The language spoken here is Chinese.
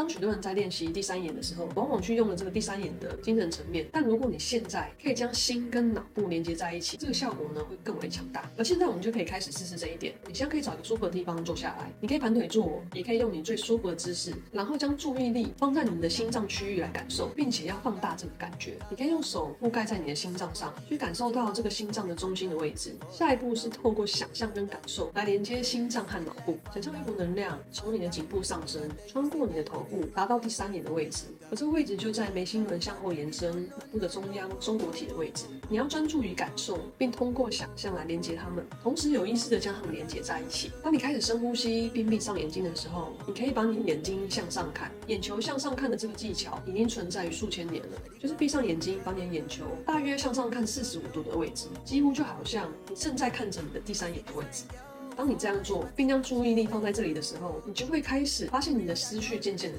当许多人在练习第三眼的时候，往往去用了这个第三眼的精神层面。但如果你现在可以将心跟脑部连接在一起，这个效果呢会更为强大。而现在我们就可以开始试试这一点。你现在可以找一个舒服的地方坐下来，你可以盘腿坐，也可以用你最舒服的姿势，然后将注意力放在你的心脏区域来感受，并且要放大这个感觉。你可以用手覆盖在你的心脏上，去感受到这个心脏的中心的位置。下一步是透过想象跟感受来连接心脏和脑部，想象一股能量从你的颈部上升，穿过你的头部，达到第三眼的位置。而这个位置就在眉心轮向后延伸，脑部的中央松果体的位置。你要专注于感受，并通过想象来连接它们，同时有意识地将它们连接在一起。当你开始深呼吸并闭上眼睛的时候，你可以把你眼睛向上看，眼球向上看的这个技巧已经存在于数千年了。就是闭上眼睛，把你的眼球大约向上看四十五度的位置，几乎就好像你正在看着你的第三眼的位置。当你这样做，并将注意力放在这里的时候，你就会开始发现你的思绪渐渐的